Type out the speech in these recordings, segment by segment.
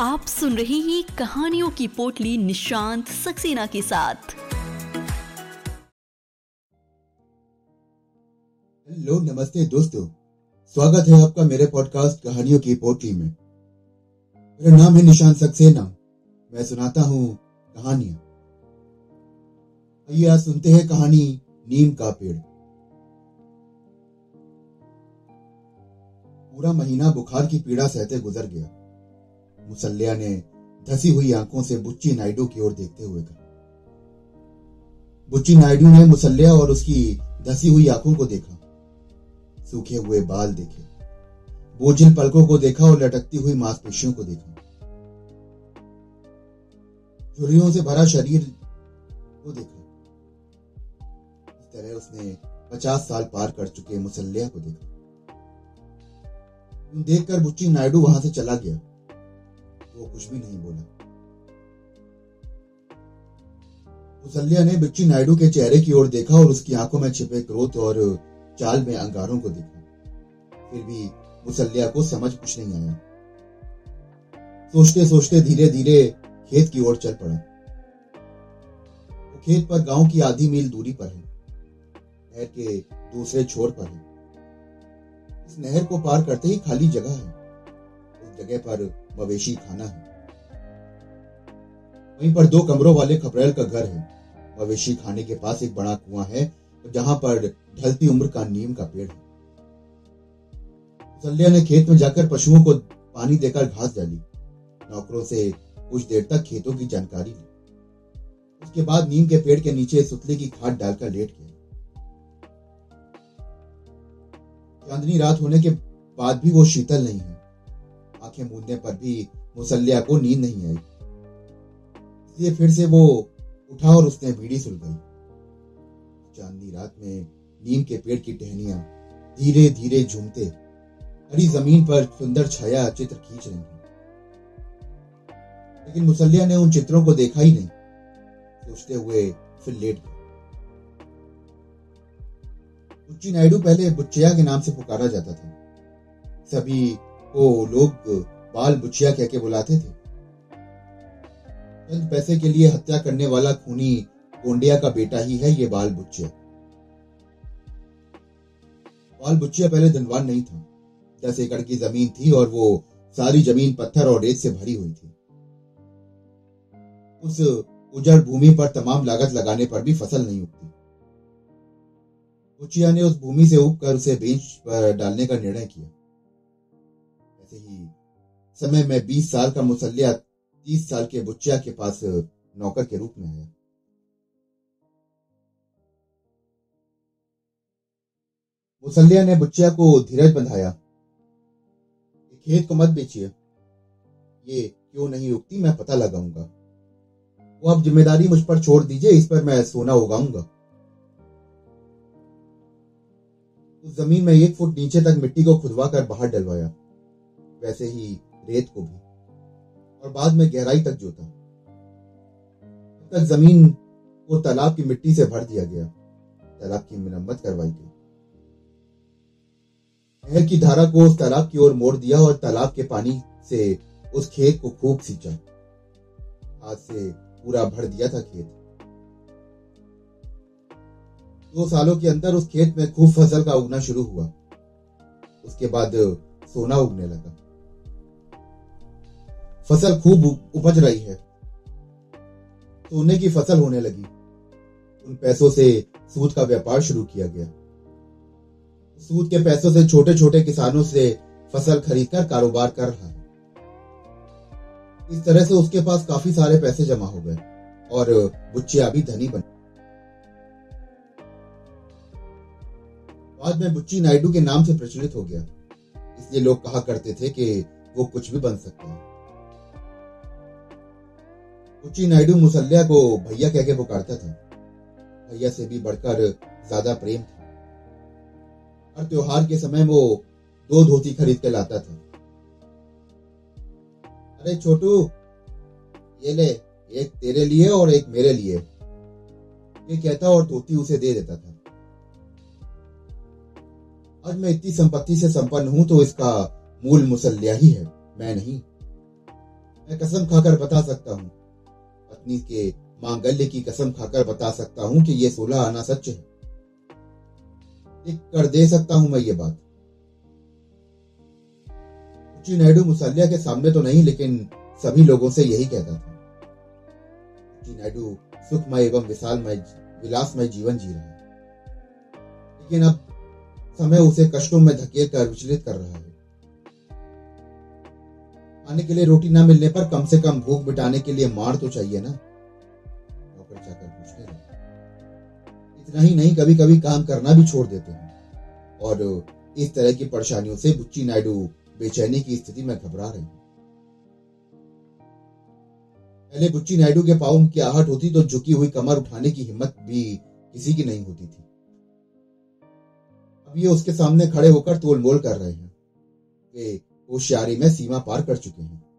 आप सुन रहे हैं कहानियों की पोटली निशांत सक्सेना के साथ। हेलो, नमस्ते दोस्तों। स्वागत है आपका मेरे पॉडकास्ट कहानियों की पोटली में। मेरा नाम है निशांत सक्सेना। मैं सुनाता हूँ कहानियाँ। आइए आज सुनते हैं कहानी नीम का पेड़। पूरा महीना बुखार की पीड़ा सहते गुजर गया। मुसल्लिया ने धसी हुई आँखों से बुच्ची नायडू की ओर देखते हुए कहा। बुच्ची नायडू ने मुसल्या और उसकी धसी हुई आँखों को देखा। सूखे हुए बाल देखे। बोझिल पलकों को देखा और लटकती हुई मांसपेशियों को देखा। झुर्रियों से भरा शरीर को देखा। इस तरह उसने पचास साल पार कर चुके मुसल्लिया को देखा। देखकर बुच्ची नायडू वहाँ से चला गया। वो कुछ भी नहीं बोला। मुसल्लिया ने बिच्ची नायडू के चेहरे की ओर देखा और उसकी आँखों में छिपे क्रोध और चाल में अंगारों को देखा। फिर भी मुसल्लिया को समझ कुछ नहीं आया। सोचते सोचते धीरे धीरे खेत की ओर चल पड़ा। वो खेत पर गाँव की आधी मील दूरी पर है। नहर के दूसरे छोर पर है। इस नहर को पार करते ही खाली जगह है। जगह पर मवेशी खाना है। वहीं पर दो कमरों वाले खपरेल का घर है। मवेशी खाने के पास एक बड़ा कुआँ है, जहाँ पर ढलती उम्र का नीम का पेड़ है। सल्या ने खेत में जाकर पशुओं को पानी देकर घास डाली। नौकरों से कुछ देर तक खेतों की जानकारी ली। उसके बाद नीम के पेड़ के नीचे सुतले की खाद डालकर लेट गया चांदनी रात होने के बाद भी वो शीतल नहीं है। आँखें मूंदने पर भी मुसल्लिया को नींद नहीं आई। इसलिए फिर से वो उठा और उसने बीड़ी सुलगाई। चांदनी रात में नीम के पेड़ की टहनियाँ धीरे धीरे झूमते हरी ज़मीन पर सुंदर छाया चित्र खींच रही थी। लेकिन मुसल्लिया ने उन चित्रों को देखा ही नहीं। सोचते हुए फिर लेट गए। बुच्ची नायडू पहले बुच्चिया के नाम से पुकारा जाता था। सभी को लोग बाल बुचिया कह के बुलाते थे। चंद पैसे के लिए हत्या करने वाला खूनी कोंडिया का बेटा ही है ये बाल बुचिया। बाल बुचिया पहले धनवान नहीं था। दस एकड़ की ज़मीन थी और वो सारी ज़मीन पत्थर और रेत से भरी हुई थी। उस उजड़ भूमि पर तमाम लागत लगाने पर भी फ़सल नहीं उगती। बुचिया ने उस भूमि से उगकर उसे बेंच पर डालने का निर्णय किया। ऐसे ही। समय में बीस साल का मुसलिया तीस साल के बुच्चिया के पास नौकर के रूप में आया। मुसलिया ने बुच्चिया को धीरज बंधाया। खेत को मत बेचिए। ये क्यों नहीं उगती मैं पता लगाऊँगा। वो अब ज़िम्मेदारी मुझ पर छोड़ दीजिए, इस पर मैं सोना उगाऊँगा। उस ज़मीन में एक फुट नीचे तक मिट्टी को खुदवा कर बाहर डलवाया। वैसे ही रेत को भी। और बाद में गहराई तक जोता। तक ज़मीन को तालाब की मिट्टी से भर दिया गया। तालाब की मरम्मत करवाई गई। नहर की धारा को उस तालाब की ओर मोड़ दिया और तालाब के पानी से उस खेत को खूब सींचा। हाथ से पूरा भर दिया था खेत। दो सालों के अंदर उस खेत में खूब फ़सल का उगना शुरू हुआ। उसके बाद सोना उगने लगा। फ़सल खूब उपज रही है। सोने की फ़सल होने लगी। उन पैसों से सूद का व्यापार शुरू किया गया। सूद के पैसों से छोटे छोटे किसानों से फ़सल खरीदकर कारोबार कर रहा इस तरह से उसके पास काफ़ी सारे पैसे जमा हो गए और बुच्चिया भी धनी बन बाद में बुच्ची नायडू के नाम से प्रचलित हो गया। इसलिए लोग कहा करते थे कि वो कुछ भी बन सकते हैं। बुच्ची नायडू मुसल्लिया को भैया कह के पुकारता था। भैया से भी बढ़कर ज़्यादा प्रेम था। हर त्योहार के समय वो दो धोती खरीद के लाता था। अरे छोटू, ये ले, एक तेरे लिए और एक मेरे लिए। ये कहता और धोती उसे दे देता था। आज मैं इतनी संपत्ति से संपन्न हूँ तो इसका मूल मुसल्लिया ही है, मैं नहीं। मैं कसम खाकर बता सकता हूँ पत्नी के मांगल्य की कसम खाकर बता सकता हूँ कि ये सोलह आना सच है। कर दे सकता हूँ मैं ये बात। उच्ची नायडू मुसलिया के सामने तो नहीं, लेकिन सभी लोगों से यही कहता था। उच्ची नायडू सुखमय एवं विशालमय, विलासमय जीवन जी रहा है। लेकिन अब समय उसे कष्टों में धकेल कर विचलित कर रहा है। खाने के लिए रोटी ना मिलने पर कम से कम भूख बिटाने के लिए मार तो चाहिए ना। नौकर जाकर पूछने लगा इतना ही नहीं कभी कभी काम करना भी छोड़ देते हैं। और इस तरह की परेशानियों से बुच्ची नायडू बेचैनी की स्थिति में घबरा रही पहले बुच्ची नायडू के पाओ की आहट होती तो झुकी हुई कमर उठाने की हिम्मत भी किसी की नहीं होती थी। अब ये उसके सामने खड़े होकर तोल मोल कर रहे हैं वे होशियारी में सीमा पार कर चुके हैं।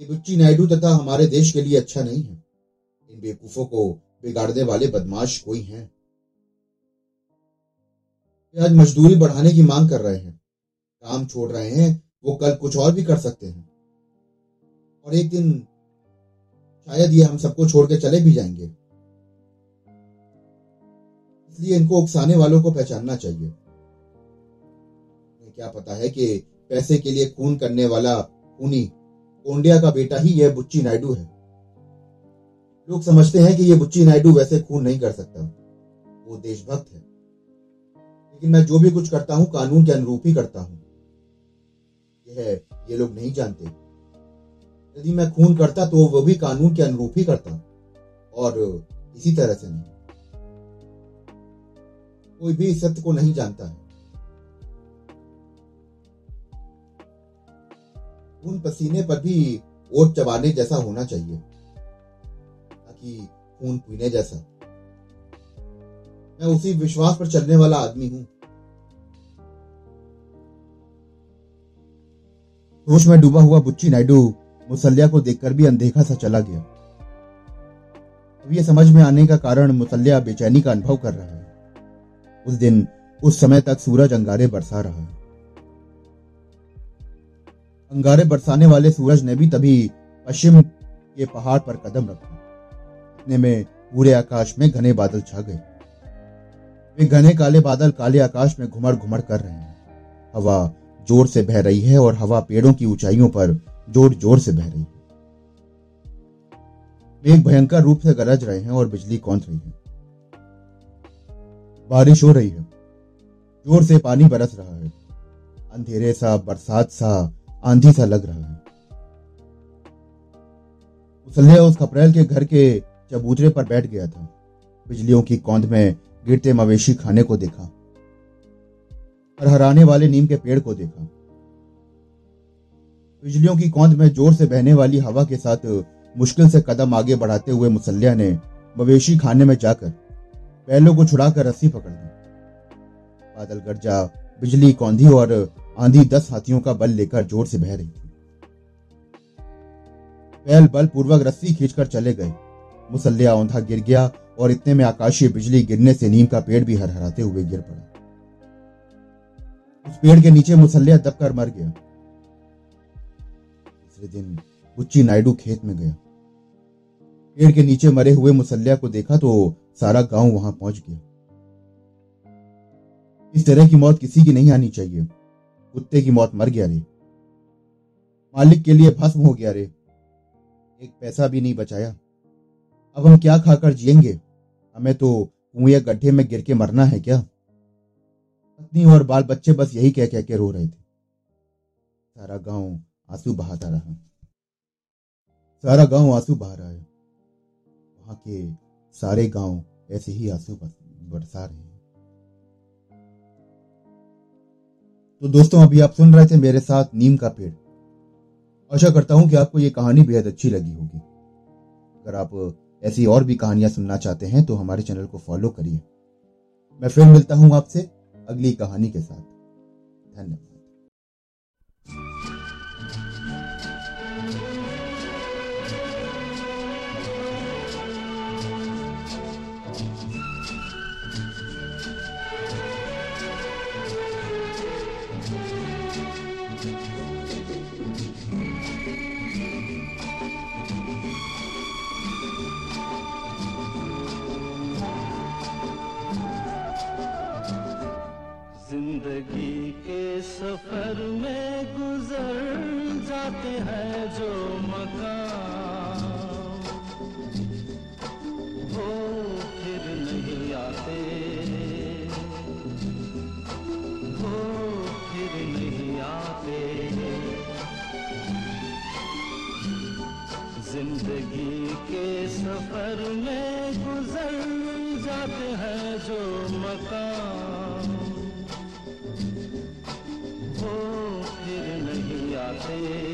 ये बुच्ची नायडू तथा हमारे देश के लिए अच्छा नहीं है। इन बेवकूफों को बिगाड़ने वाले बदमाश कोई हैं। वे आज मजदूरी बढ़ाने की मांग कर रहे हैं। काम छोड़ रहे हैं, वो कल कुछ और भी कर सकते हैं। और एक दिन शायद ये हम सबको छोड़ के चले भी जाएँगे। इसलिए इनको उकसाने वालों को पहचानना चाहिए। क्या पता है कि पैसे के लिए खून करने वाला खूनी कोंडिया का बेटा ही यह बुच्ची नायडू है। लोग समझते हैं कि यह बुच्ची नायडू वैसे खून नहीं कर सकता। वो देशभक्त है। लेकिन मैं जो भी कुछ करता हूँ, कानून के अनुरूप ही करता हूँ। यह, ये लोग नहीं जानते। यदि मैं खून करता तो वो भी कानून के अनुरूप ही करता। और इसी तरह से नहीं। कोई भी सत्य को नहीं जानता है। खून पसीने पर भी ओट चबाने जैसा होना चाहिए। ताकि खून पीने जैसा। मैं उसी विश्वास पर चलने वाला आदमी हूँ। सोच में डूबा हुआ बुच्ची नायडू मुसलिया को देखकर भी अनदेखा सा चला गया। अब यह समझ में आने का कारण मुसलिया बेचैनी का अनुभव कर रहा है। उस दिन, उस समय तक सूरज अंगारे बरसा रहा है। अंगारे बरसाने वाले सूरज ने भी तभी पश्चिम के पहाड़ पर कदम रखा। इतने में पूरे आकाश में घने बादल छा गए। वे घने काले बादल काले आकाश में घुमड़ घुमड़ कर रहे हैं। हवा ज़ोर से बह रही है और हवा पेड़ों की ऊंचाइयों पर ज़ोर ज़ोर से बह रही है। मेघ भयंकर रूप से गरज रहे हैं और बिजली कौंध रही है। बारिश हो रही है। ज़ोर से पानी बरस रहा है। अंधेरे सा, बरसात सा आंधी सा लग रहा है। मुसल्लिया उस खपरेल के घर के चबूतरे पर बैठ गया था। बिजलियों की कौंध में गिरते मवेशी खाने को देखा और हराने वाले नीम के पेड़ को देखा। बिजलियों की कौंध में ज़ोर से बहने वाली हवा के साथ मुश्किल से कदम आगे बढ़ाते हुए मुसल्लिया ने मवेशी खाने में जाकर बैलों को छुड़ाकर रस्सी पकड़ ली। बादल, गरजा, बिजली, कौंधी और आंधी दस हाथियों का बल लेकर ज़ोर से बह रही थी। बैल बल पूर्वक रस्सी खींचकर चले गए। मुसल्लिया औंधा गिर गया और इतने में आकाशीय बिजली गिरने से नीम का पेड़ भी हरहराते हुए गिर पड़ा। उस पेड़ के नीचे मुसल्लिया दबकर मर गया। दूसरे दिन बुच्ची नायडू खेत में गया। पेड़ के नीचे मरे हुए मुसल्लिया को देखा तो सारा गाँव वहाँ पहुँच गया। इस तरह की मौत किसी की नहीं आनी चाहिए। कुत्ते की मौत मर गया रे। मालिक के लिए भस्म हो गया रे। एक पैसा भी नहीं बचाया। अब हम क्या खाकर जिएँगे? हमें तो कुएँ गड्ढे में गिर के मरना है क्या? पत्नी और बाल बच्चे बस यही कह कह के रो रहे थे। सारा गाँव आँसू बहाता रहा। सारा गाँव आँसू बहा रहा है। वहाँ के सारे गाँव ऐसे ही आँसू बरसा रहे तो दोस्तों, अभी आप सुन रहे थे मेरे साथ नीम का पेड़। आशा करता हूँ कि आपको ये कहानी बेहद अच्छी लगी होगी। अगर आप ऐसी और भी कहानियाँ सुनना चाहते हैं तो हमारे चैनल को फॉलो करिए। मैं फिर मिलता हूँ आपसे अगली कहानी के साथ। धन्यवाद। ज़िंदगी के सफ़र में गुजर जाते हैं जो मकान। वो फिर नहीं आते